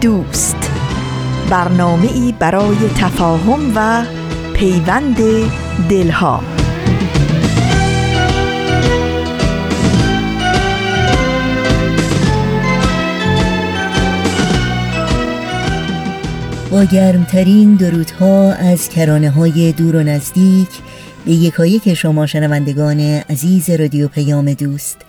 دوست. برنامه ای برای تفاهم و پیوند دلها. با گرمترین درودها از کرانه های دور و نزدیک به یکایک شما شنوندگان عزیز رادیو پیام دوست.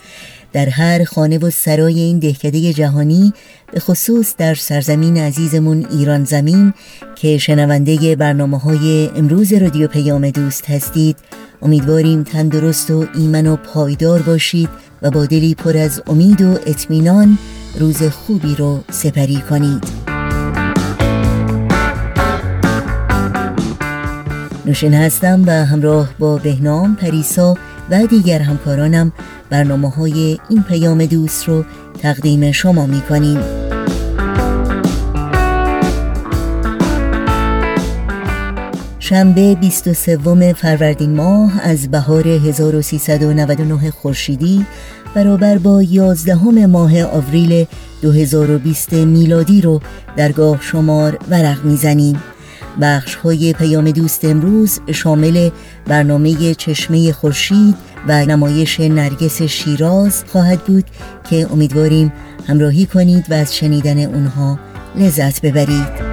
در هر خانه و سرای این دهکده جهانی به خصوص در سرزمین عزیزمون ایران زمین که شنونده برنامه های امروز رادیو پیام دوست هستید امیدواریم تندرست و ایمن و پایدار باشید و با دلی پر از امید و اطمینان روز خوبی رو سپری کنید. نوشن هستم و همراه با بهنام پریسا و دیگر همکارانم برنامه های این پیام دوست رو تقدیم شما می کنیم شنبه 23 فروردین ماه از بهار 1399 خورشیدی برابر با 11 ماه آوریل 2020 میلادی رو درگاه شمار ورق می‌زنیم. بخش های پیام دوست امروز شامل برنامه چشمه خورشید و نمایش نرگس شیراز خواهد بود که امیدواریم همراهی کنید و از شنیدن اونها لذت ببرید.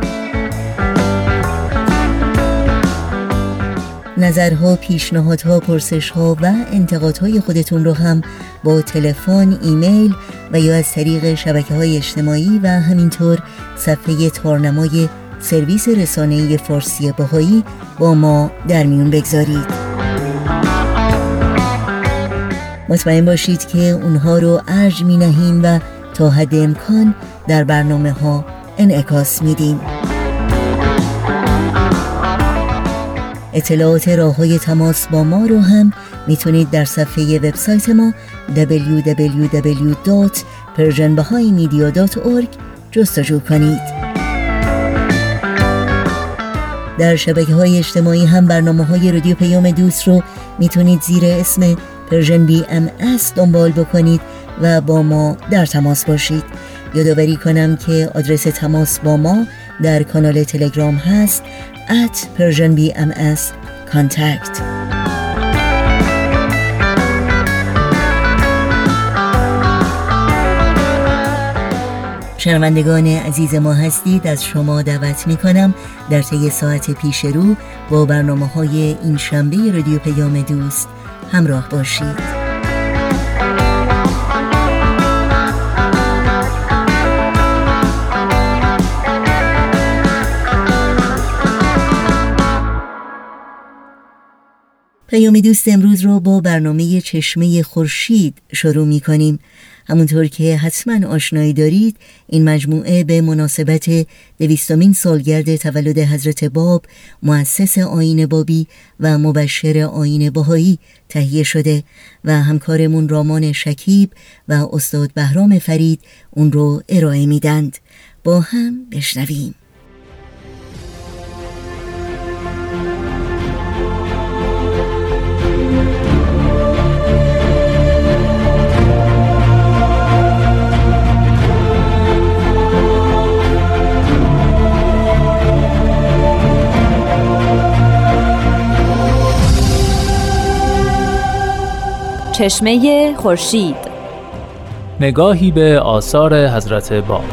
نظرها، پیشنهادها، پرسشها و انتقادهای خودتون رو هم با تلفن، ایمیل و یا از طریق شبکه های اجتماعی و همینطور صفحه تارنمای سرویس رسانه‌ای فارسی باهایی با ما در میون بگذارید. مطمئن باشید که اونها رو ارج می نهیم و تا حد امکان در برنامه ها انعکاس میدیم. اطلاعات راه های تماس با ما رو هم می‌تونید در صفحه وبسایت ما www.persianbahaimedia.org جستجو کنید. در شبکه های اجتماعی هم برنامه های رادیو پیام دوست رو می‌تونید زیر اسم Persian BMS دنبال بکنید و با ما در تماس باشید. یادآوری کنم که آدرس تماس با ما در کانال تلگرام هست at Persian BMS contact شنوندگان عزیز ما هستید. از شما دعوت می کنم در طی ساعت پیش رو با برنامه های این شنبه رادیو پیام دوست همراه باشید. پیام دوست امروز رو با برنامه چشمه خورشید شروع می کنیم همونطور که حتما آشنایی دارید این مجموعه به مناسبت دویستمین سالگرد تولد حضرت باب مؤسس آین بابی و مبشر آین باهایی تهیه شده و همکارمون رامان شکیب و استاد بهرام فرید اون رو ارائه میدند. با هم بشنویم. چشمه خورشید. نگاهی به آثار حضرت باب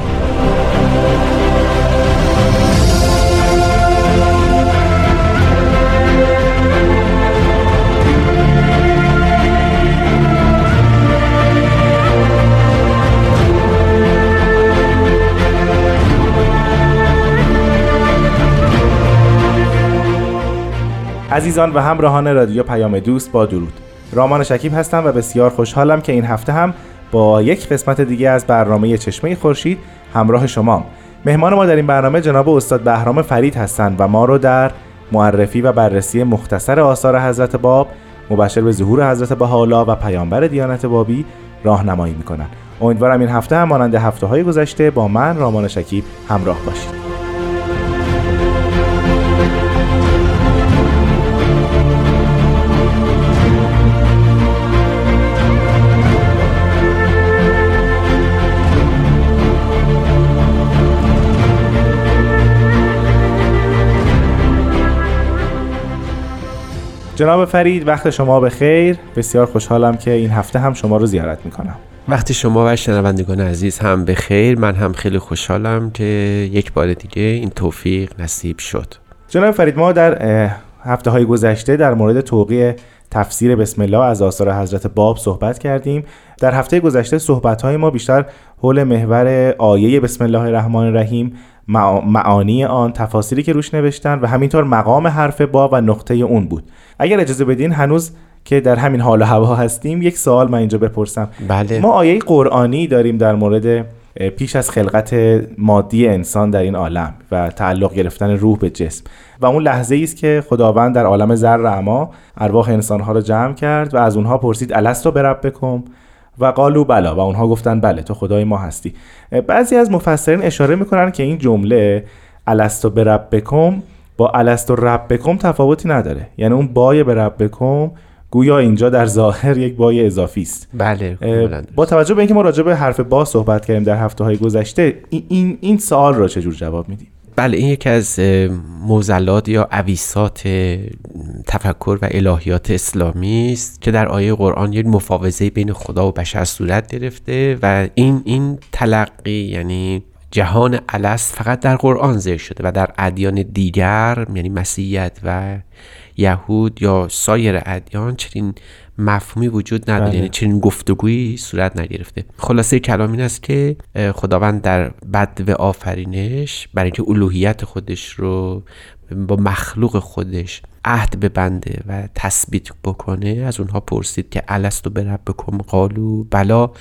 عزیزان و همراهان رادیو پیام دوست با درود. رامان شکیب هستم و بسیار خوشحالم که این هفته هم با یک قسمت دیگه از برنامه چشمه خورشید همراه شما. مهمان ما در این برنامه جناب استاد بهرام فرید هستند و ما رو در معرفی و بررسی مختصر آثار حضرت باب مبشر به ظهور حضرت بهاءالله و پیامبر دیانت بابی راهنمایی می‌کنن. امیدوارم این هفته هم مانند هفته های گذشته با من رامان شکیب همراه باشید. جناب فرید وقت شما به خیر بسیار خوشحالم که این هفته هم شما رو زیارت می‌کنم. وقتی شما و شنوندگان عزیز هم به خیر من هم خیلی خوشحالم که یک بار دیگه این توفیق نصیب شد. جناب فرید ما در هفته های گذشته در مورد توقیع تفسیر بسم الله از آثار حضرت باب صحبت کردیم. در هفته گذشته صحبت های ما بیشتر حول محور آیه بسم الله الرحمن الرحیم معانی آن تفاصیلی که روش نوشتن و همینطور مقام حرف با و نقطه اون بود. اگر اجازه بدین هنوز که در همین حال و هوا هستیم یک سوال من اینجا بپرسم. بله. ما آیه قرآنی داریم در مورد پیش از خلقت مادی انسان در این عالم و تعلق گرفتن روح به جسم. و اون لحظه است که خداوند در عالم زر اما ارواح انسانها رو جمع کرد و از اونها پرسید الستو برب بکن و قالو بلا و اونها گفتن بله تو خدای ما هستی. بعضی از مفسرین اشاره می‌کنن که این جمله الستو بربکم با الستو ربکم تفاوتی نداره. یعنی اون بای بربکم گویا اینجا در ظاهر یک بای اضافی است. بله با توجه به اینکه ما راجع به حرف با صحبت کردیم در هفته های گذشته این این سوال را چجور جواب میدیم؟ بله این یکی از موزلات یا عویسات تفکر و الهیات اسلامی است که در آیه قرآن یک مفاوضه بین خدا و بشر صورت گرفته و این این تلقی یعنی جهان الست فقط در قرآن ذکر شده و در ادیان دیگر یعنی مسیحیت و یهود یا سایر ادیان چنین مفهومی وجود نداره بله. یعنی چنین گفتگویی صورت نگرفته خلاصه کلام این است که خداوند در بد و آفرینش برای اینکه الوهیت خودش رو با مخلوق خودش عهد ببنده و تثبیت بکنه از اونها پرسید که الست و برب بکن قالو بلا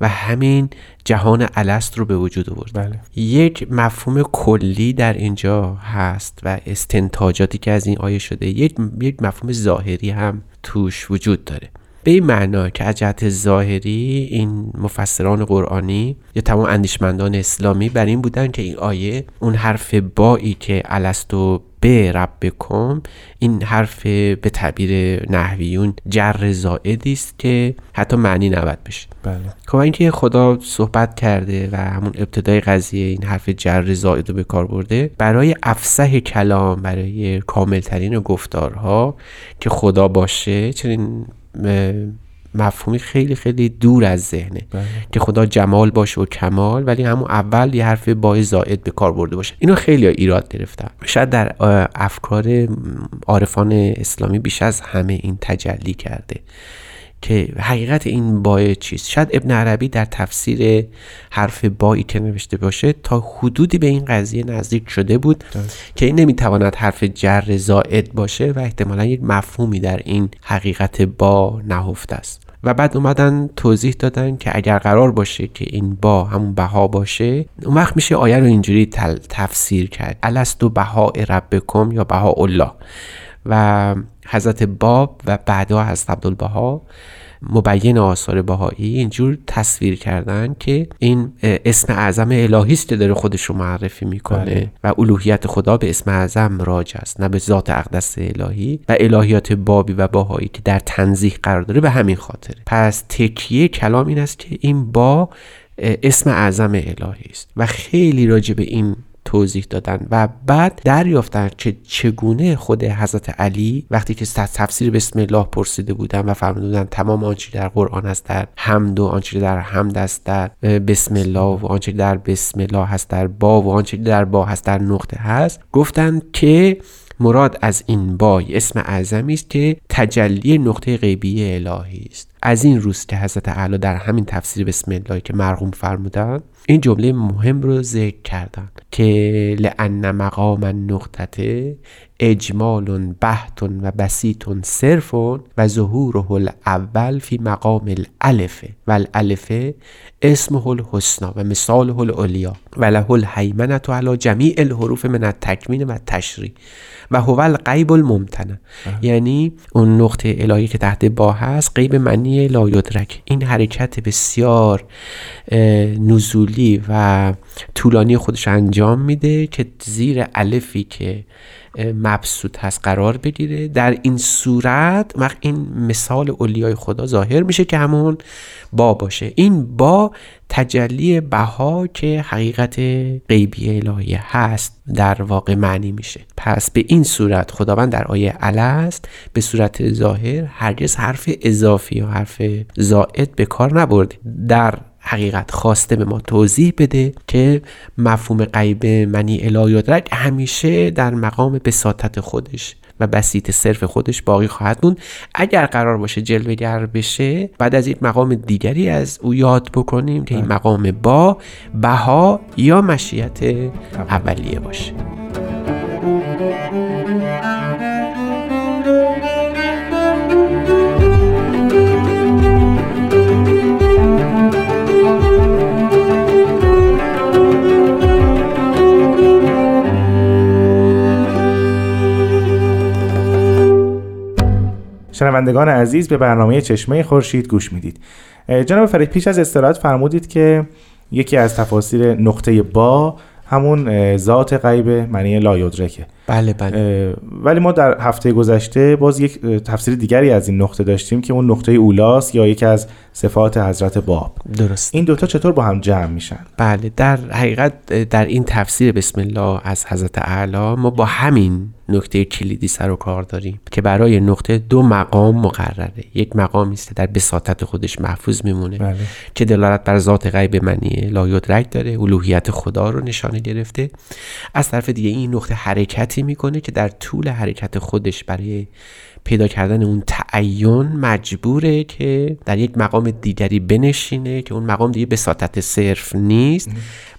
و همین جهان الست رو به وجود آورد بله. یک مفهوم کلی در اینجا هست و استنتاجاتی که از این آیه شده یک, یک مفهوم ظاهری هم توش وجود داره. به این معنا که از جهت ظاهری این مفسران قرآنی یا تمام اندیشمندان اسلامی بر این بودن که این آیه اون حرف بایی که الستو به رب بکن این حرف به تعبیر نحویون جر زائدی است که حتی معنی نباید بشه. بله. خب اینکه خدا صحبت کرده و همون ابتدای قضیه این حرف جر زائد رو به کار برده برای افسح کلام برای کاملترین گفتارها که خدا باشه چنین مفهومی خیلی خیلی دور از ذهنه بله. که خدا جمال باشه و کمال ولی همون اول یه حرف بای زائد به کار برده باشه. اینو خیلی ایراد گرفتن. شاید در افکار عارفان اسلامی بیش از همه این تجلی کرده. که حقیقت این بای چیست. شاید ابن عربی در تفسیر حرف بایی که نوشته باشه تا حدودی به این قضیه نزدیک شده بود که این نمی‌تواند حرف جر زائد باشه و احتمالا یک مفهومی در این حقیقت با نهفته است. و بعد اومدن توضیح دادن که اگر قرار باشه که این با همون بها باشه اون وقت میشه آیه رو اینجوری تفسیر کرد. الستو بها ربکم یا بها الله و حضرت باب و بعدها حضرت عبدالبها مبین آثار بهایی اینجور تصویر کردن که این اسم اعظم الهی است که داره خودش رو معرفی می‌کنه بله. و الوهیت خدا به اسم اعظم راج است نه به ذات اقدس الهی و الهیات بابی و باهایی که در تنزیح قرار داره به همین خاطره پس تکیه کلام این است که این با اسم اعظم الهی است و خیلی راجع به این توضیح دادن و بعد دریافتن که چگونه خود حضرت علی وقتی که تفسیر بسم الله پرسیده بودن و فرمودن تمام آنچه در قرآن است در حمد و آنچه در حمد است در بسم الله و آنچه در بسم الله هست در با و آنچه در با هست در نقطه هست گفتند که مراد از این بای اسم اعظمی است که تجلی نقطه غیبی الهی است. از این روز که حضرت اعلی در همین تفسیر بسم الله که مرغوم فرمودن این جمله مهم رو ذکر کردن. که لعن مقام نقطته اجمال بحت و بسیط صرف و ظهوره الاول فی مقام الالف و الالف اسمه الحسنا و مثاله العلیا و له الهیمنه علی جمیع الحروف من التکمین و تشریع و هو الغیب الممتنه یعنی اون نقطه الهی که تحت با هست غیب معنی لا یدرک. این حرکت بسیار نزولی و طولانی خودش انجام میده که زیر الفی که مبسوط هست قرار بگیره. در این صورت وقت این مثال اولیای خدا ظاهر میشه که همون با باشه. این با تجلی بها که حقیقت غیبی الهی هست در واقع معنی میشه. پس به این صورت خداوند در آیه الست به صورت ظاهر هرگز حرف اضافی یا حرف زائد به کار نبرده. در حقیقت خواسته به ما توضیح بده که مفهوم غیب منی الایادرک همیشه در مقام بساطت خودش و بسیط صرف خودش باقی خواهد موند اگر قرار باشه جلوگر بشه بعد از این مقام دیگری از او یاد بکنیم که این بله. مقام با بها یا مشیت اولیه باشه شنوندگان عزیز به برنامه چشمه خورشید گوش می‌دید. جناب فرید پیش از استراحت فرمودید که یکی از تفاسیر نقطه با همون ذات غیب معنی لایدرکه. بله بله. ولی ما در هفته گذشته باز یک تفسیر دیگری از این نقطه داشتیم که اون نقطه اولاست یا یکی از صفات حضرت باب. درست. این دوتا چطور با هم جمع میشن؟ بله در حقیقت در این تفسیر بسم الله از حضرت اعلی ما با همین نکته کلیدی سر و کار داریم که برای نقطه دو مقام مقرره. یک مقامی است که در بساطت خودش محفوظ میمونه بله. که دلالت بر ذات غیب منی لایدرک داره الوهیت خدا رو نشانه گرفته. از طرف دیگه این نقطه حرکتی می‌کنه که در طول حرکت خودش برای پیدا کردن اون تعین مجبوره که در یک مقام دیگری بنشینه که اون مقام دیگه بساطت صرف نیست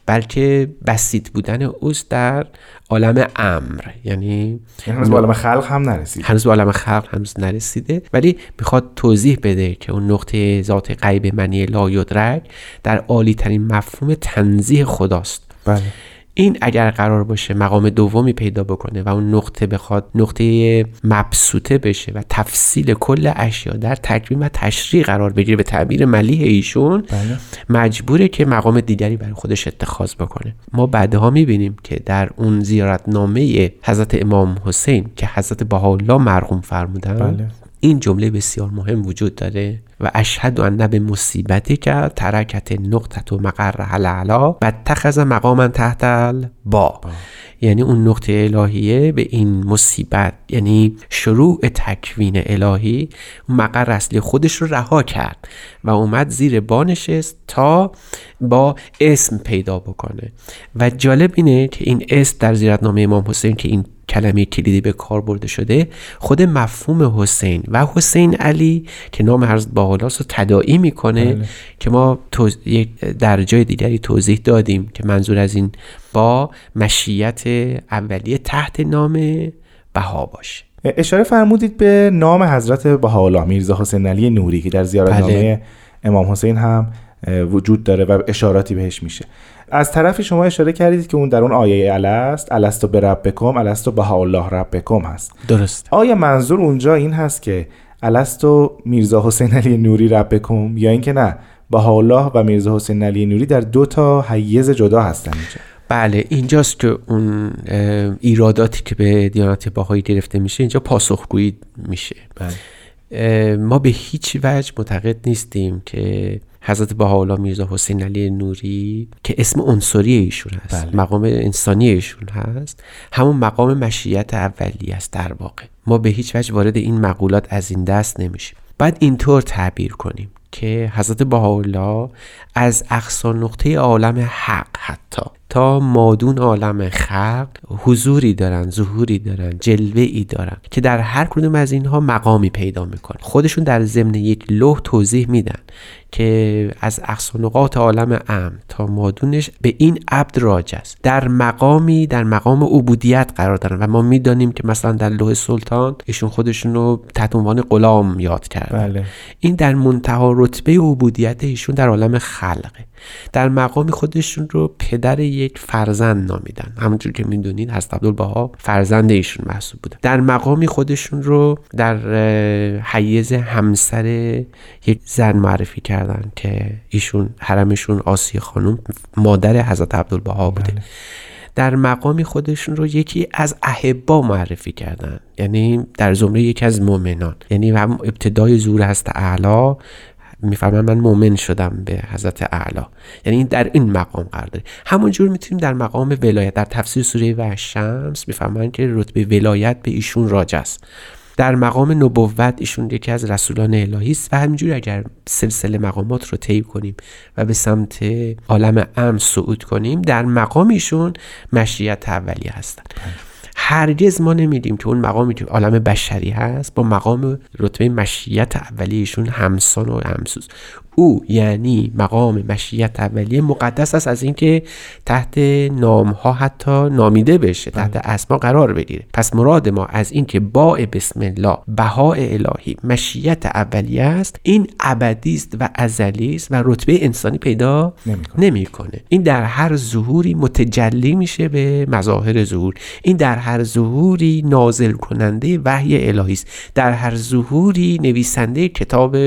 بلکه بسیط بودن اوست در عالم امر. یعنی هنوز به عالم خلق هم نرسیده. هنوز به عالم خلق هنوز نرسیده. ولی می‌خواد توضیح بده که اون نقطه ذات غیب منی لا یدرک در عالی ترین مفهوم تنزیه خداست. بله. این اگر قرار باشه مقام دومی پیدا بکنه و اون نقطه بخواد نقطه مبسوطه بشه و تفصیل کل اشیا در تکوین و تشریع قرار بگیره به تعبیر ملیح ایشون بله. مجبوره که مقام دیگری برای خودش اتخاذ بکنه ما بعدها می‌بینیم که در اون زیارتنامه حضرت امام حسین که حضرت بهاءالله مرقوم فرمودن بله. این جمله بسیار مهم وجود داره و اشهد ان به مصیبتی که ترکت نقطت و مقر حلالا و اتخذ مقاما تحت با یعنی اون نقطه الهیه به این مصیبت یعنی شروع تکوین الهی مقر اصلی خودش رو رها کرد و اومد زیر با نشست تا با اسم پیدا بکنه. و جالب اینه که این اسم در زیرتنامه امام حسین که این کلمه کلیدی به کار برده شده خود مفهوم حسین و حسین علی که نام حضرت باهالاس رو تداعی می‌کنه بله. که ما در جای دیگری توضیح دادیم که منظور از این با مشیت اولیه تحت نام بها باشه اشاره فرمودید به نام حضرت بهاءالله میرزا حسین علی نوری که در زیارتنامه بله. امام حسین هم وجود داره و اشاراتی بهش میشه از طرفی شما اشاره کردید که اون در اون آیه الست الستو به ربکم الستو به الله ربکم هست. درست. آیا منظور اونجا این هست که الستو میرزا حسین علی نوری ربکم یا اینکه نه به الله و میرزا حسین علی نوری در دو تا حیز جدا هستن اینجا؟ بله اینجاست که اون ایراداتی که به دیانت باهایی گرفته میشه اینجا پاسخگویی میشه. بله. ما به هیچ وجه معتقد نیستیم که حضرت بهاءالله میرزا حسین علی نوری که اسم عنصری ایشون هست. بله. مقام انسانی ایشون هست. همون مقام مشیت اولی است در واقع. ما به هیچ وجه وارد این مقولات از این دست نمیشیم. بعد اینطور تعبیر کنیم که حضرت بهاءالله از اقصا نقطه عالم حق حتی تا مادون عالم خلق حضوری دارن ظهوری دارن جلوه ای دارن که در هر کدوم از اینها مقامی پیدا می‌کنن. خودشون در ضمن یک لوح توضیح میدن که از اقصانقات عالم امن تا مادونش به این عبد راج است. در مقامی در مقام عبودیت قرار دارن و ما می‌دانیم که مثلا در لوح سلطان ایشون خودشون رو تحت عنوان غلام یاد کردن. بله. این در منتها رتبه عبودیت ایشون در عالم خلقه. در مقامی خودشون رو پدر یک فرزند نامیدن. همونجور که می‌دونید حضرت عبدالبها فرزند ایشون محسوب بودن در مقامی خودشون رو در حیز همسر یک زن معرفی کردن که ایشون حرمشون آسی خانم مادر حضرت عبدالبها بوده. بله. در مقامی خودشون رو یکی از احبا معرفی کردن. یعنی در زمره یکی از مؤمنان یعنی هم ابتدای زور هست اعلا. میفرمان من مؤمن شدم به حضرت اعلا یعنی در این مقام قرار داره همونجور می‌تونیم در مقام ولایت در تفسیر سوره و شمس میفرمان که رتبه ولایت به ایشون راج است. در مقام نبوت ایشون یکی از رسولان الهی است و همینجور اگر سلسله مقامات رو طی کنیم و به سمت عالم امن صعود کنیم در مقام ایشون مشیت اولیه هستند هرگز ما نمیدیم که اون مقامی که عالم بشری هست با مقام رتبه مشیت اولیهشون همسان و همسوز. او یعنی مقام مشیت اولیه مقدس است از اینکه تحت نام ها حتی نامیده بشه تحت اسما قرار بگیره. پس مراد ما از اینکه با بسم الله بها الهی مشیت اولیه است این ابدی است و ازلی است و رتبه انسانی پیدا نمی‌کنه. نمی‌کنه. این در هر ظهوری متجلی میشه به مظاهر ظهور. این در هر ظهوری نازل کننده وحی الهی است. در هر ظهوری نویسنده کتاب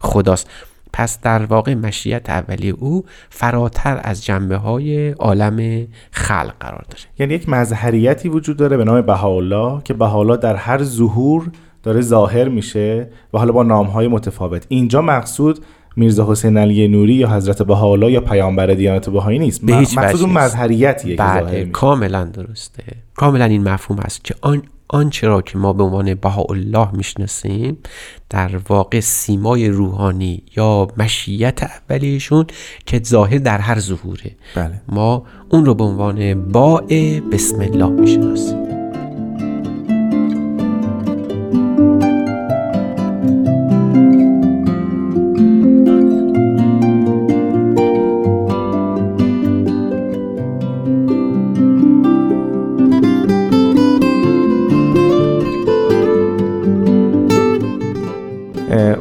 خداست. پس در واقع مشیت اولی او فراتر از جنبه های عالم خلق قرار داره یعنی یک مظهریتی وجود داره به نام بهاءالله که بهاءالله در هر ظهور داره ظاهر میشه و حالا با نامهای متفاوت. اینجا مقصود میرزا حسین علی نوری یا حضرت بهاءالله یا پیامبر دیانت بهایی نیست. به هیچ مقصود اون ظاهر بله کاملا درسته. کاملا این مفهوم است که آن آنچه را که ما به عنوان بهاءالله می‌شناسیم در واقع سیمای روحانی یا مشیت اولیشون که ظاهر در هر ظهوره. بله. ما اون رو به عنوان باع بسم الله می‌شناسیم.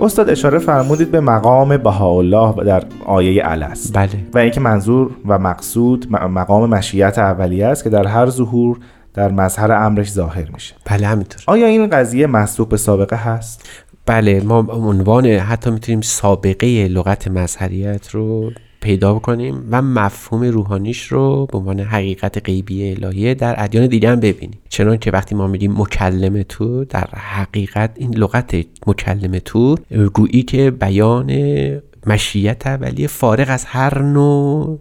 استاد اشاره فرمودید به مقام بهاءالله در آیه الست بله. و اینکه منظور و مقصود مقام مشیت اولیه است که در هر ظهور در مظهر امرش ظاهر میشه. بله همینطور. آیا این قضیه مسبوق به سابقه هست؟ بله ما عنوان حتی می‌تونیم سابقه لغت مظهریت رو پیدا بکنیم و مفهوم روحانیش رو به عنوان حقیقت غیبی الهیه در ادیان دیگه هم ببینیم. چنان که وقتی ما میگیم مکلم تو در حقیقت این لغت مکلم تو گویی که بیان مشیت اولیه فارغ از هر نوع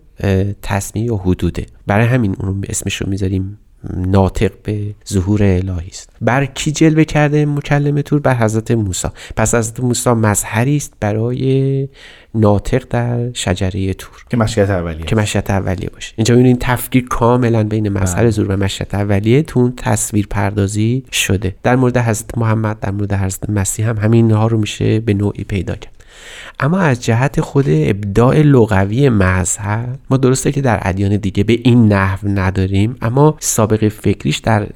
تصمیه یا حدوده. برای همین اون اسمش رو می‌ذاریم ناطق به ظهور الهی است. بر کی جلوه کرده مکلم تور؟ بر حضرت موسی. پس حضرت موسی مظهری است برای ناطق در شجره تور. که مشیت اولیه که مشیت اولیه باشه. اینجا می‌بینید تفکیک کاملا بین مظهر ظهور و مشیت اولیه تو اون تصویر پردازی شده. در مورد حضرت محمد در مورد حضرت مسیح هم همین ها رو میشه به نوعی پیدا کرد. اما از جهت خود ابداع لغوی مذهب ما درسته که در ادیان دیگه به این نحو نداریم اما سابقه فکریش در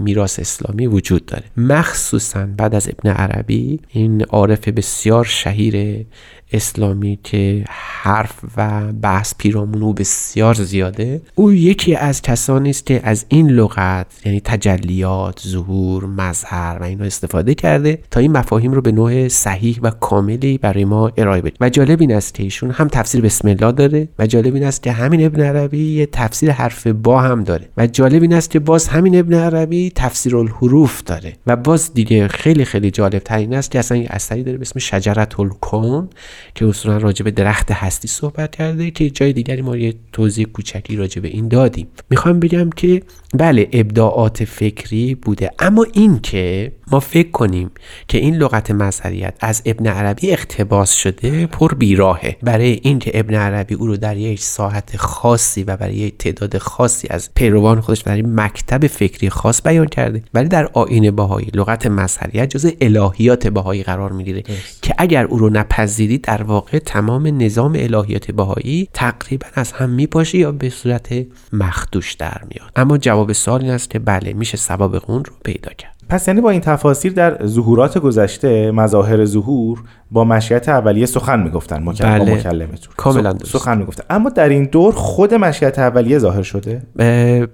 میراث اسلامی وجود داره. مخصوصا بعد از ابن عربی این عارف بسیار شهیر اسلامی که حرف و بحث پیرامون او بسیار زیاده او یکی از کسانی است که از این لغت یعنی تجلیات ظهور مظهر و اینا استفاده کرده تا این مفاهیم رو به نوع صحیح و کاملی برای ما ارائه بده. و جالب این است که ایشون هم تفسیر بسم الله داره و جالب این است که همین ابن عربی یه تفسیر حرف با هم داره. و جالب این است که باز همین ابن عربی تفسیر الحروف داره. و باز دیگه خیلی خیلی جالب تر این است که اصلا یه اثری داره به اسم شجرت الکون که اصولا راجع به درخت هستی صحبت کرده که جای دیگری ما یه توضیح کوچکی راجع به این دادیم. می‌خوام بگم که بله ابداعات فکری بوده. اما این که ما فکر کنیم که این لغت مظهریت از ابن عربی اقتباس شده پر بیراهه. برای اینکه ابن عربی او رو در یک ساحت خاصی و برای یک تعداد خاصی از پیروان خودش در مکتب فکری خاص بیان کرده. ولی در آین باهایی لغت مظهریت جز الهیات باهایی قرار می‌گیره که اگر او رو نپذیرید در واقع تمام نظام الهیات باهایی تقریبا از هم میپاشه یا به صورت مخدوش در میاد. اما جواب سوال این است که بله میشه سبب اون رو پیدا کرد. پس یعنی با این تفاسیر در ظهورات گذشته مظاهر ظهور با مشیت اولیه سخن می‌گفتن. مکلم بله. مکلمتون. کاملا درست. سخن می‌گفتن. اما در این دور خود مشیت اولیه ظاهر شده؟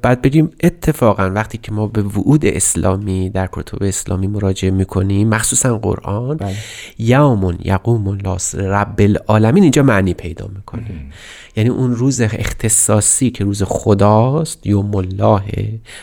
بعد بگیم اتفاقا وقتی که ما به وعود اسلامی در کتب اسلامی مراجعه می‌کنیم مخصوصا قرآن بله. یومون یقوم لاس رب العالمین اینجا معنی پیدا می‌کنه. یعنی اون روز اختصاصی که روز خداست یوم الله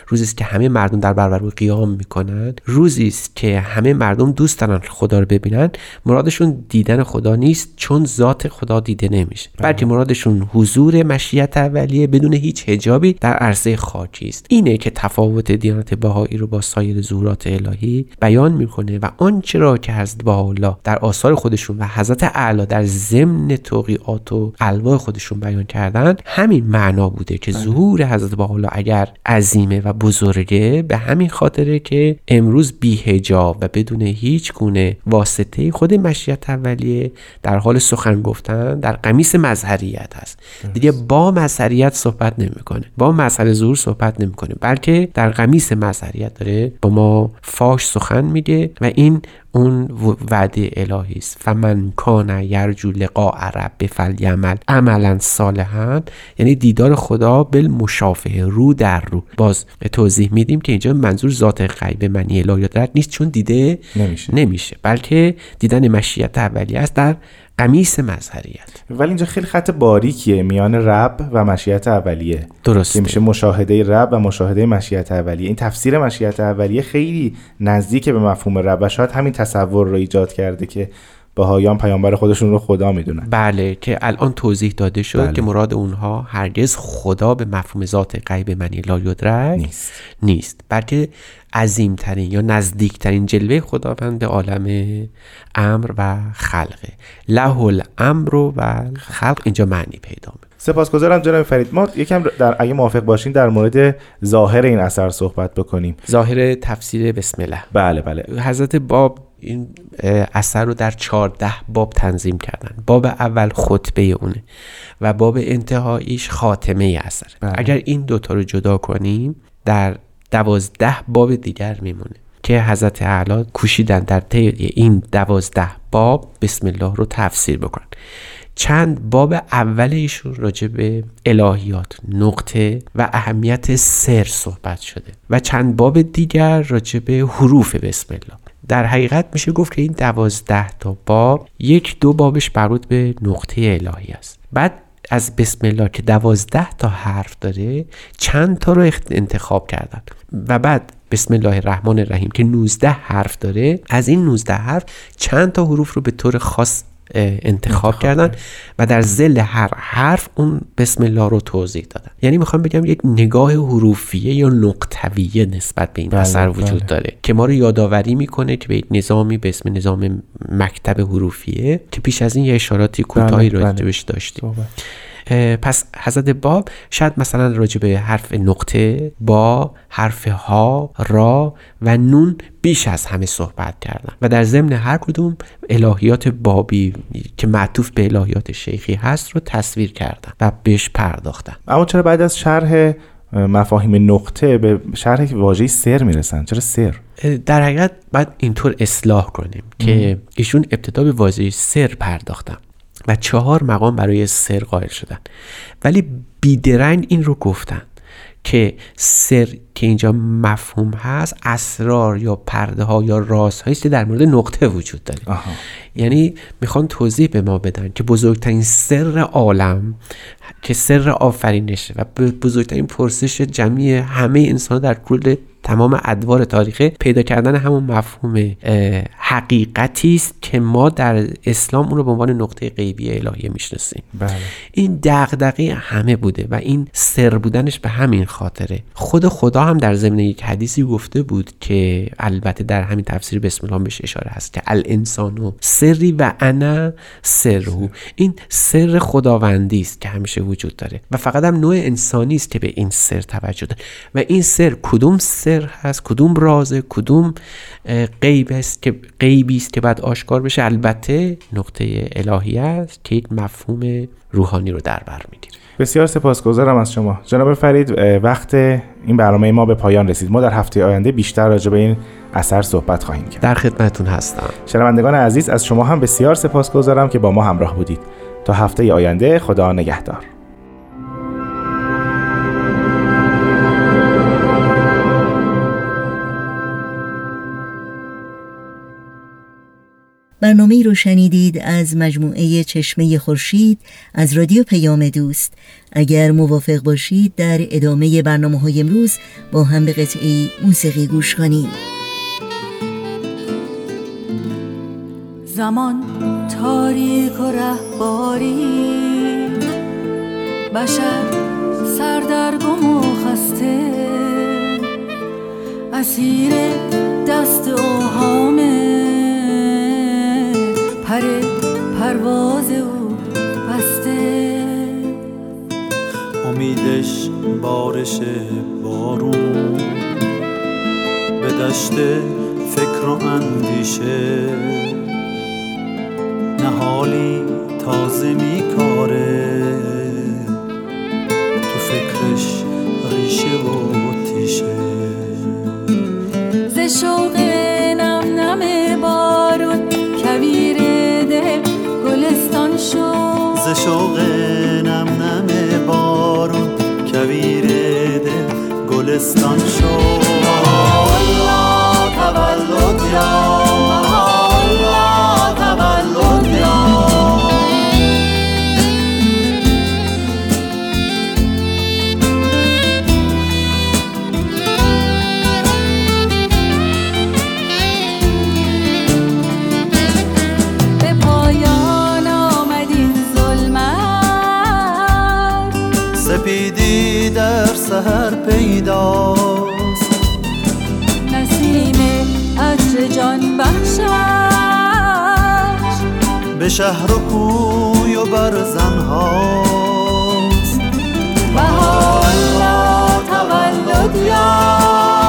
روزی است که همه مردم در برابر او قیام می‌کنن روزی است که همه مردم دوست دارن خدا رو ببینن. مرادشون دیدن خدا نیست چون ذات خدا دیده نمیشه. بلکه مرادشون حضور مشیت اولیه بدون هیچ حجابی در عرصه خاکی است. اینه که تفاوت دیانت بهایی رو با سایر ظهورات الهی بیان می‌کنه و آنچه را که حضرت بهاءالله در آثار خودشون و حضرت اعلی در ضمن توقیات و الواح خودشون بیان کردن همین معنا بوده که ظهور حضرت بهاءالله اگر عظیمه و بزرگه به همین خاطره که امروز بی حجاب و بدون هیچ گونه واسطه خود مشیت اولیه در حال سخن گفتن در قمیس مظهریت هست. دیگه با مظهریت صحبت نمی‌کنه. با مظهر ظهور صحبت نمی‌کنه. بلکه در قمیس مظهریت داره با ما فاش سخن میگه و این اون وعده الهی است. فمن کان یرجو لقاء رب فلیعمل عملا صالحا یعنی دیدار خدا بالمشافهه رو در رو. باز توضیح میدیم که اینجا منظور ذات غیب معنی الهیات نیست چون دیده نمیشه. نمیشه. بلکه دیدن مشیت اولیه است در قمیس مظهریت. ولی اینجا خیلی خط باریکیه میان رب و مشیت اولیه. درسته. که میشه مشاهده رب و مشاهده مشیت اولیه. این تفسیر مشیت اولیه خیلی نزدیک به مفهوم رب و شاید همین تصور رو ایجاد کرده که بهایان پیامبر خودشون رو خدا می‌دونن. بله که الان توضیح داده شد بله. که مراد اونها هرگز خدا به مفهوم ذات غیب معنی لا یدرک نیست. نیست. بلکه عظیمترین یا نزدیکترین جلوه خداوند به عالم امر و خلقه. له الامر و خلق اینجا معنی پیدا می‌کنه. سپاسگزارم جناب فرید. ما یکم در اگه موافق باشین در مورد ظاهر این اثر صحبت بکنیم. ظاهر تفسیر بسم الله. بله بله. حضرت باب این اثر رو در چهارده باب تنظیم کردن. باب اول خطبه اونه و باب انتهاییش خاتمه اثر. بله. اگر این دوتا رو جدا کنیم در دوازده باب دیگر میمونه که حضرت اعلی کوشیدن در طی این دوازده باب بسم الله رو تفسیر بکنن. چند باب اول ایشون راجع به الهیات نقطه و اهمیت سر صحبت شده و چند باب دیگر راجع به حروف بسم الله. در حقیقت میشه گفت که این دوازده تا باب یک دو بابش مربوط به نقطه الهی است. بعد از بسم الله که دوازده تا حرف داره چند تا رو انتخاب کردن. و بعد بسم الله الرحمن الرحیم که 19 حرف داره از این 19 حرف چند تا حروف رو به طور خاص انتخاب کردن و در زل هر حرف اون بسم الله رو توضیح دادن یعنی می‌خوام بگم یک نگاه حروفیه یا نقطویه نسبت به این بله، اثر بله. وجود داره که ما رو یادآوری می‌کنه که به یک نظامی به اسم نظام مکتب حروفیه که پیش از این یه اشاراتی کوتاهی بله. راجبش داشتیم اه، پس حضرت باب شاید مثلا راجع به حرف نقطه با حرف ها را و نون بیش از همه صحبت کردن. و در ضمن هر کدوم الهیات بابی که معطوف به الهیات شیخی هست رو تصویر کردن و بهش پرداختن. اما چرا بعد از شرح اه، مفاهیم نقطه به شرح واژه سر می‌رسن؟ چرا سر؟ در حقیقت باید اینطور اصلاح کنیم که ایشون ابتدا به واژه سر پرداختن. و چهار مقام برای سر قائل شدن. ولی بیدرنگ این رو گفتن که سر که اینجا مفهوم هست اسرار یا پرده ها یا راز هایی که در مورد نقطه وجود داره. آها. یعنی می‌خوان توضیح به ما بدن که بزرگترین سر عالم که سر آفرینشه و بزرگترین پرسش جمعی همه انسان در کل تمام ادوار تاریخه پیدا کردن همون مفهوم حقیقتی است که ما در اسلام اون رو به عنوان نقطه غیبی الهیه می‌شناسیم. بله. این دغدغه همه بوده و این سر بودنش به همین خاطره. خود خدا هم در ضمن یک حدیثی گفته بود که البته در همین تفسیر بسم الله بهش اشاره هست که الانسان و سری و انا سرهو. این سر خداوندی است که همیشه وجود داره و فقط هم نوع انسانی است که به این سر توجه داره. و این سر کدوم سر هست؟ کدوم رازه؟ کدوم غیب است که غیبی است که بعد آشکار بشه؟ البته نقطه الهی است که یک مفهوم روحانی رو در بر می‌گیره. بسیار سپاسگزارم از شما. جناب فرید وقت این برنامه ما به پایان رسید. ما در هفته آینده بیشتر راجع به این اثر صحبت خواهیم کرد. در خدمتتون هستم. شنوندگان عزیز از شما هم بسیار سپاسگزارم که با ما همراه بودید. تا هفته آینده خدا نگهدار. برنامه رو شنیدید از مجموعه چشمه خورشید از رادیو پیام دوست. اگر موافق باشید در ادامه برنامه های امروز با هم به قطعه موسیقی گوش کنیم. زمان تاریک و رهباری بشر سردرگم و خسته. اسیر دست اوهامه پر پرواز او بسته. امیدش بارش بارون. به دشت فکر و اندیشه. نهالی تازه میکاره. تو فکرش ریشه و تیشه. گلستان شد. الله تولد یا الله تولد یا پایان آمد این ظلمت. سپیدی در سحر پیداست. نسیم عطر جان بخشش. به شهر و کوی و برزن هاست بهاءالله تولد یا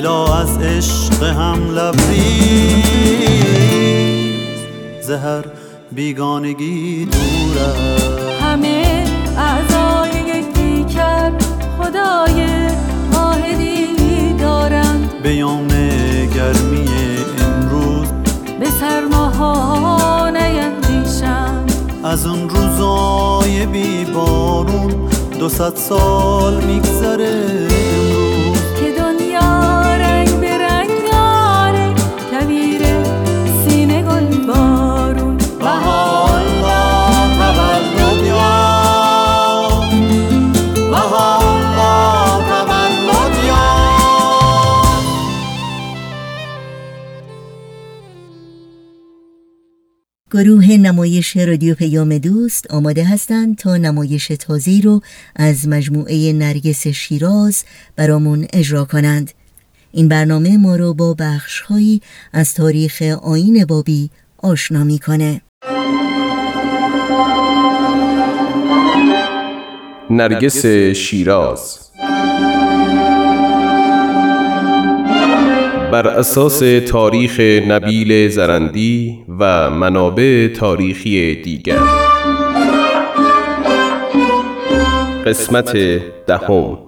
دلا از عشق هم لبریز زهر بیگانگی دوره همه اعضای یک پیکر خدای واحدی دارند. به یوم گرمی امروز به سرماها نیندیشند از اون روزای بی بارون دو صد سال میگذره. گروه نمایش رادیو پیام دوست آماده هستند تا نمایش تازی رو از مجموعه نرگس شیراز برامون اجرا کنند. این برنامه ما رو با بخشهایی از تاریخ آین بابی آشنا می‌کنه. نرگس شیراز. بر اساس تاریخ نبیل زرندی و منابع تاریخی دیگر. قسمت دهم.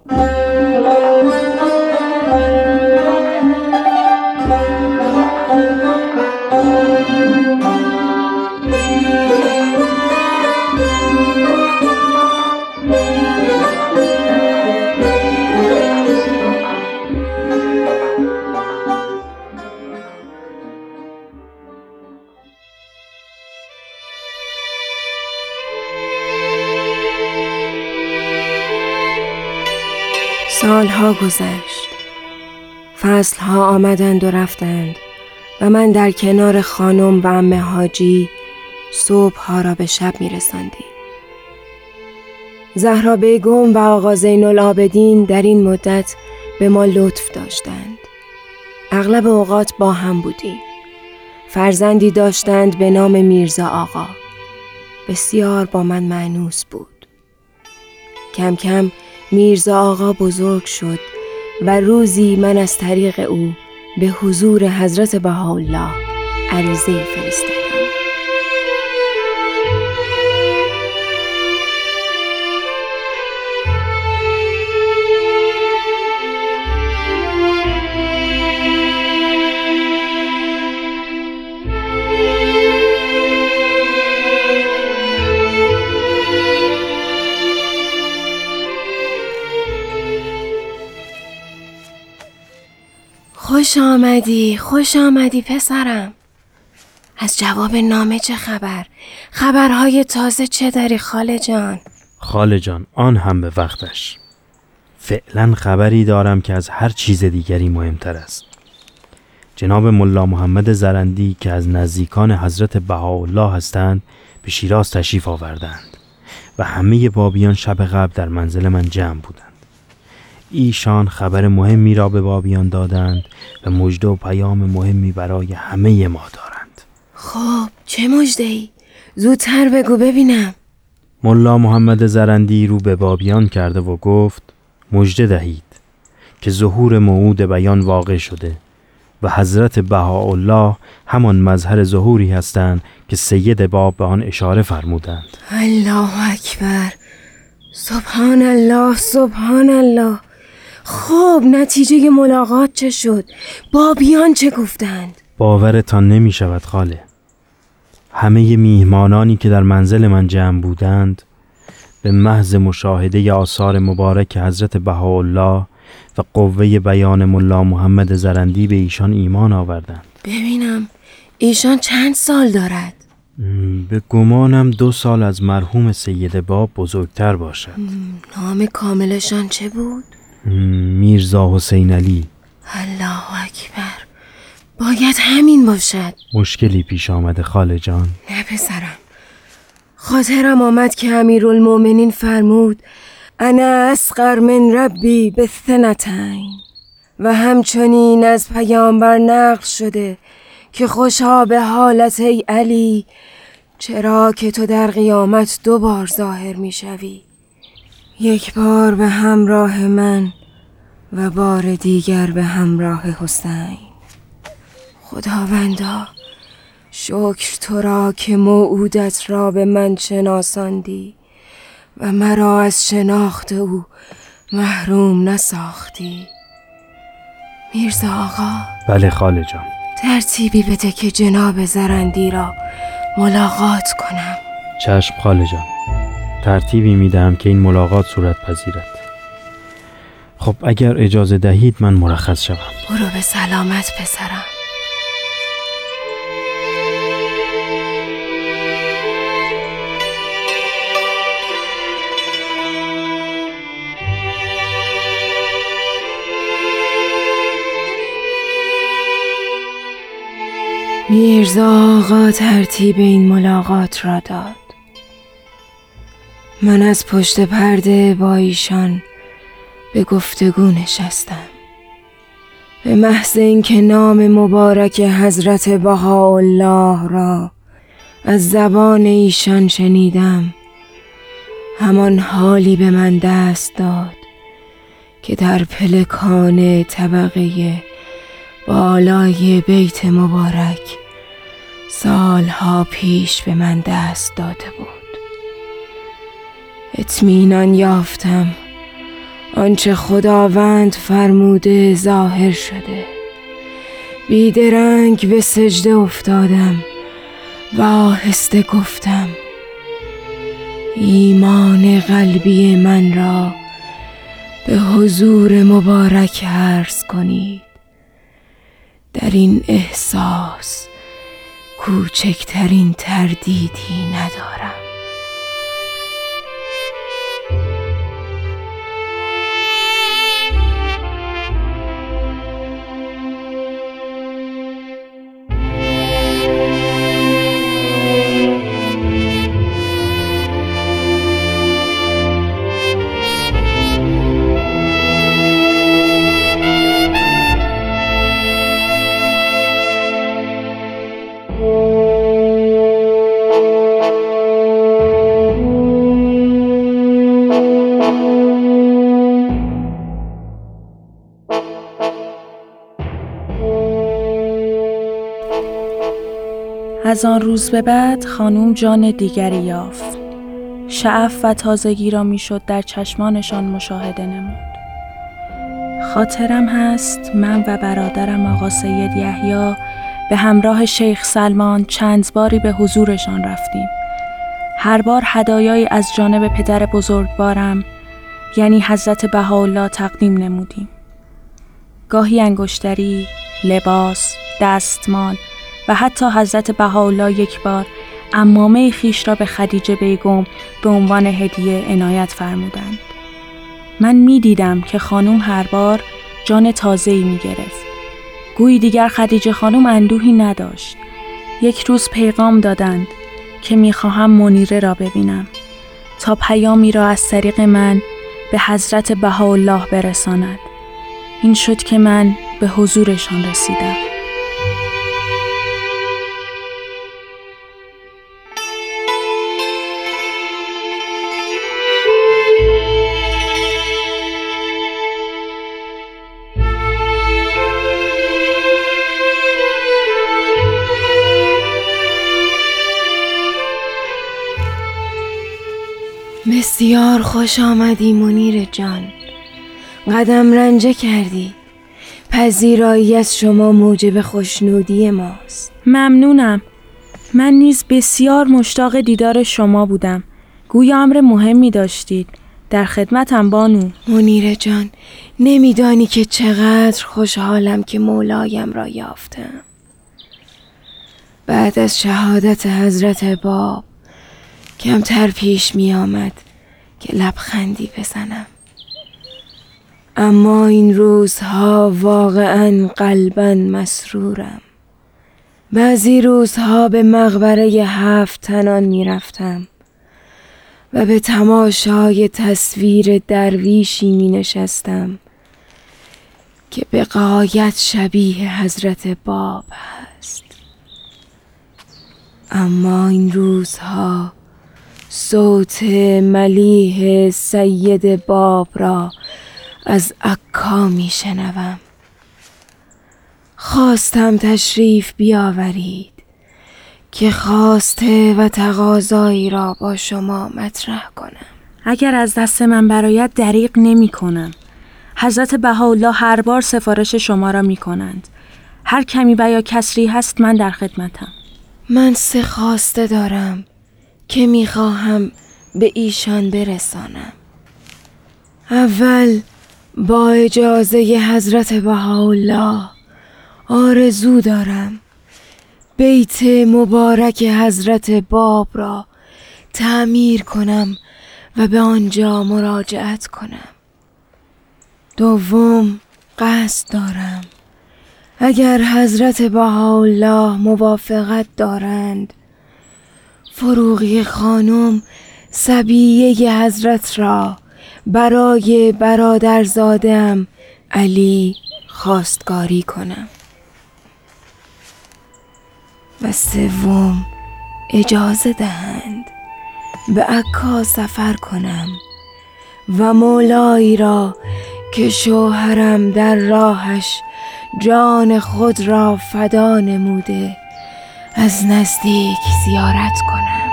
گذشت فصلها آمدند و رفتند و من در کنار خانم و امه حاجی صبحها را به شب می رسندیم. زهرا بیگم و آقا زین العابدین در این مدت به ما لطف داشتند. اغلب اوقات با هم بودیم. فرزندی داشتند به نام میرزا آقا. بسیار با من معنوس بود. کم کم میرزا آقا بزرگ شد و روزی من از طریق او به حضور حضرت بهاءالله عریضه فرستادم. خوش آمدی خوش آمدی پسرم. از جواب نامه چه خبر؟ خبرهای تازه چه داری خاله جان؟ خاله جان آن هم به وقتش. فعلا خبری دارم که از هر چیز دیگری مهمتر است. جناب ملا محمد زرندی که از نزدیکان حضرت بهاءالله هستند به شیراز تشریف آوردند و همه بابیان شب قبل در منزل من جمع بودند. ایشان خبر مهمی را به بابیان دادند و مژده و پیام مهمی برای همه ما دارند. خب چه مجده ای؟ زودتر بگو ببینم. ملا محمد زرندی رو به بابیان کرده و گفت مژده دهید که ظهور موعود بیان واقع شده و حضرت بهاءالله همان مظهر ظهوری هستند که سید باب به آن اشاره فرمودند. الله اکبر. سبحان الله سبحان الله. خب نتیجه ملاقات چه شد؟ بابیان چه گفتند؟ باورتان نمی شود خاله. همه میهمانانی که در منزل من جمع بودند به محض مشاهده آثار مبارک حضرت بهاءالله و قوه بیان ملا محمد زرندی به ایشان ایمان آوردند. ببینم ایشان چند سال دارد؟ به گمانم دو سال از مرحوم سید باب بزرگتر باشد. نام کاملشان چه بود؟ میرزا حسین علی. الله اکبر. باید همین باشد. مشکلی پیش آمده خاله جان. نه پسرم. خاطرم آمد که امیرالمؤمنین فرمود انا اسقر من ربی به ثنتین و همچنین از پیامبر نقل شده که خوشا به حالت ای علی چرا که تو در قیامت دو بار ظاهر می شوی یک بار به همراه من و بار دیگر به همراه حسین. خداوندا شکر تو را که موعودت را به من شناساندی و مرا از شناخت او محروم نساختی. میرزا آقا. بله خاله جان. ترتیبی بده که جناب زرندی را ملاقات کنم. چشم خاله جان. ترتیبی می‌دهم که این ملاقات صورت پذیرد. خب اگر اجازه دهید من مرخص شوم. برو به سلامت پسرم. میرزا آقا ترتیب این ملاقات را داد. من از پشت پرده با ایشان به گفتگو نشستم. به محض اینکه نام مبارک حضرت بهاءالله را از زبان ایشان شنیدم همان حالی به من دست داد که در پلکان طبقه بالای بیت مبارک سالها پیش به من دست داده بود. اطمینان یافتم. آنچه خداوند فرموده ظاهر شده. بیدرنگ به سجده افتادم و آهسته گفتم ایمان قلبی من را به حضور مبارک عرض کنید. در این احساس کوچکترین تردیدی ندارم. از آن روز به بعد خانوم جان دیگری یافت. شعف و تازگی را می‌شد در چشمانشان مشاهده نمود. خاطرم هست من و برادرم آقا سید یحیی به همراه شیخ سلمان چند باری به حضورشان رفتیم. هر بار هدایایی از جانب پدر بزرگوارم یعنی حضرت بهاءالله تقدیم نمودیم. گاهی انگشتری، لباس، دستمال حتی حضرت بهاءالله یک بار امامه خیش را به خدیجه بیگم به عنوان هدیه عنایت فرمودند. من می دیدم که خانم هر بار جان تازه‌ای می گرفت. گویی دیگر خدیجه خانم اندوهی نداشت. یک روز پیغام دادند که می خواهم منیره را ببینم تا پیامی را از طریق من به حضرت بهاءالله برساند. این شد که من به حضورشان رسیدم. بسیار خوش آمدی منیر جان. قدم رنجه کردی. پذیرایی از شما موجب خوشنودی ماست. ممنونم. من نیز بسیار مشتاق دیدار شما بودم. گویا امر مهمی داشتید. در خدمتم بانو. منیر جان نمیدانی که چقدر خوشحالم که مولایم را یافتم. بعد از شهادت حضرت باب کمتر پیش می آمد که لبخندی بزنم. اما این روزها واقعا قلبا مسرورم. بعضی روزها به مقبره هفت تنان می رفتم و به تماشای تصویر درویشی می نشستم که به قایت شبیه حضرت باب هست. اما این روزها صوت ملیح سید باب را از عکا می شنوم. خواستم تشریف بیاورید که خواسته و تقاضایی را با شما مطرح کنم. اگر از دست من برایت دریق نمی کنم. حضرت بهاءالله هر بار سفارش شما را می کنند. هر کمی و یا کسری هست من در خدمتم. من سه خواسته دارم. که می‌خواهم به ایشان برسانم. اول با اجازه حضرت بهاءالله آرزو دارم بیت مبارک حضرت باب را تعمیر کنم و به آنجا مراجعت کنم. دوم قصد دارم. اگر حضرت بهاءالله موافقت دارند فروغی خانم سبیه حضرت را برای برادرزادم علی خواستگاری کنم. و سوم اجازه دهند به عکا سفر کنم و مولایی را که شوهرم در راهش جان خود را فدا نموده از نزدیک زیارت کنم.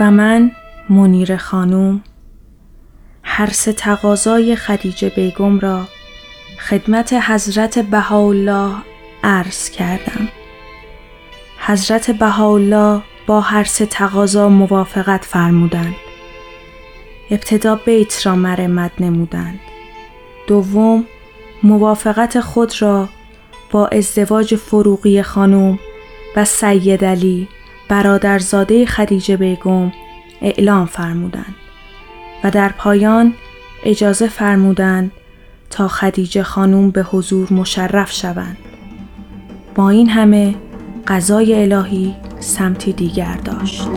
و من منیر خانوم هر سه تقاضای خدیجه بیگم را خدمت حضرت بهاءالله عرض کردم. حضرت بهاءالله با هر سه تقاضا موافقت فرمودند. ابتدا بیت را مرمت نمودند. دوم موافقت خود را با ازدواج فروغی خانم و سید علی برادرزاده خدیجه بیگم اعلام فرمودند و در پایان اجازه فرمودند تا خدیجه خانوم به حضور مشرف شوند. با این همه قضای الهی سمتی دیگر داشت.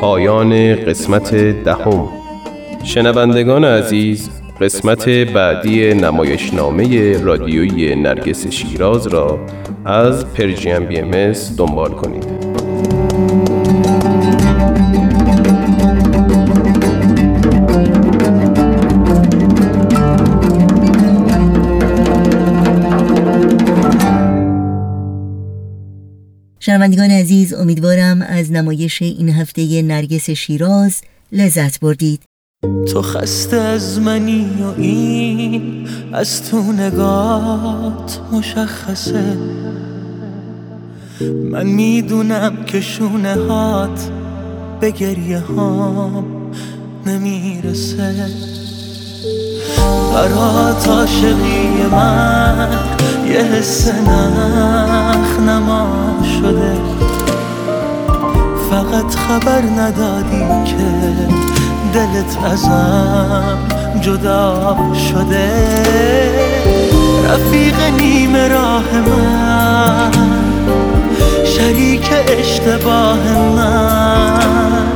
پایان قسمت دهم. شنوندگان عزیز قسمت بعدی نمایشنامه رادیویی نرگس شیراز را از پرژیم بی ام دنبال کنید. شنوندگان عزیز امیدوارم از نمایش این هفته نرگس شیراز لذت بردید. تو خسته از منی و این از تو نگات مشخصه. من می‌دونم که شونه هات به گریه هام نمی‌رسه. برات عاشقی من یه حس نخ نما شده. فقط خبر ندادی که دلت ازم جدا شده. رفیق نیم راه من شریک اشتباه من.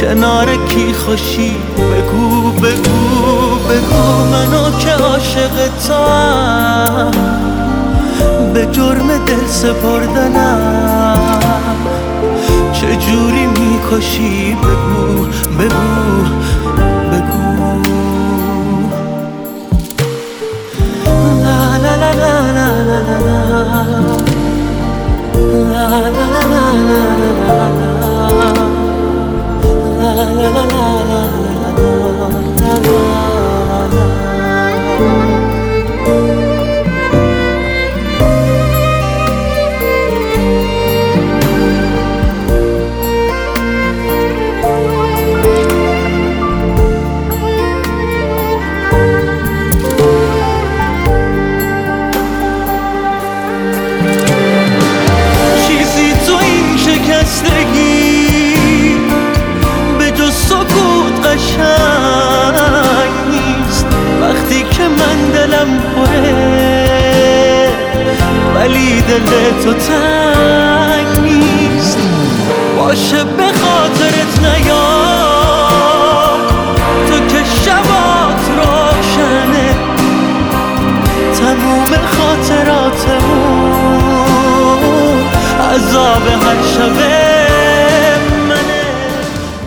کنار کی خوشی؟ بگو بگو بگو. منو که عاشق تو به جرم دل سپردنم. چجوری می‌کشی بگو بگو بگو لا لا لا لا لا لا لا لا لا لا چیزی که من دلم پره ولی دل تو تنگ نیست. باشه به خاطرت نیام تو که شبات روشنه. تموم خاطراتمون عذاب هر شبه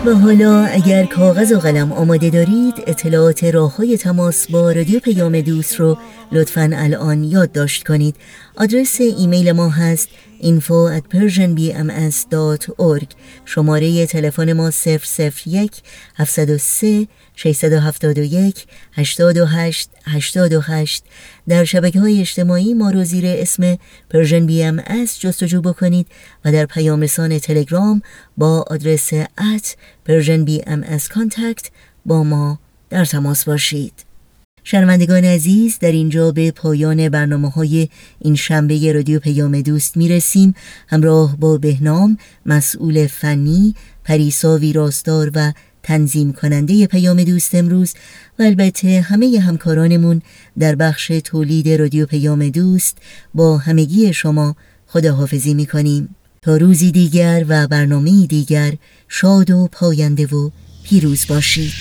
و حالا اگر کاغذ و قلم آماده دارید اطلاعات راه های تماس با رادیو پیام دوست رو لطفا الان یادداشت کنید. آدرس ایمیل ما هست info at persianbms.org شماره تلفن ما 001 703 671 828 828 در شبکه های اجتماعی ما رو زیر اسم Persian BMS جستجو بکنید و در پیام رسان تلگرام با آدرس contact با ما در تماس باشید. شنوندگان عزیز در اینجا به پایان برنامه های این شنبه رادیو پیام دوست می رسیم همراه با بهنام مسئول فنی پریسا ویراستار و تنظیم کننده پیام دوست امروز و البته همه همکارانمون در بخش تولید رادیو پیام دوست با همگی شما خداحافظی می کنیم تا روزی دیگر و برنامه دیگر شاد و پاینده و پیروز باشید.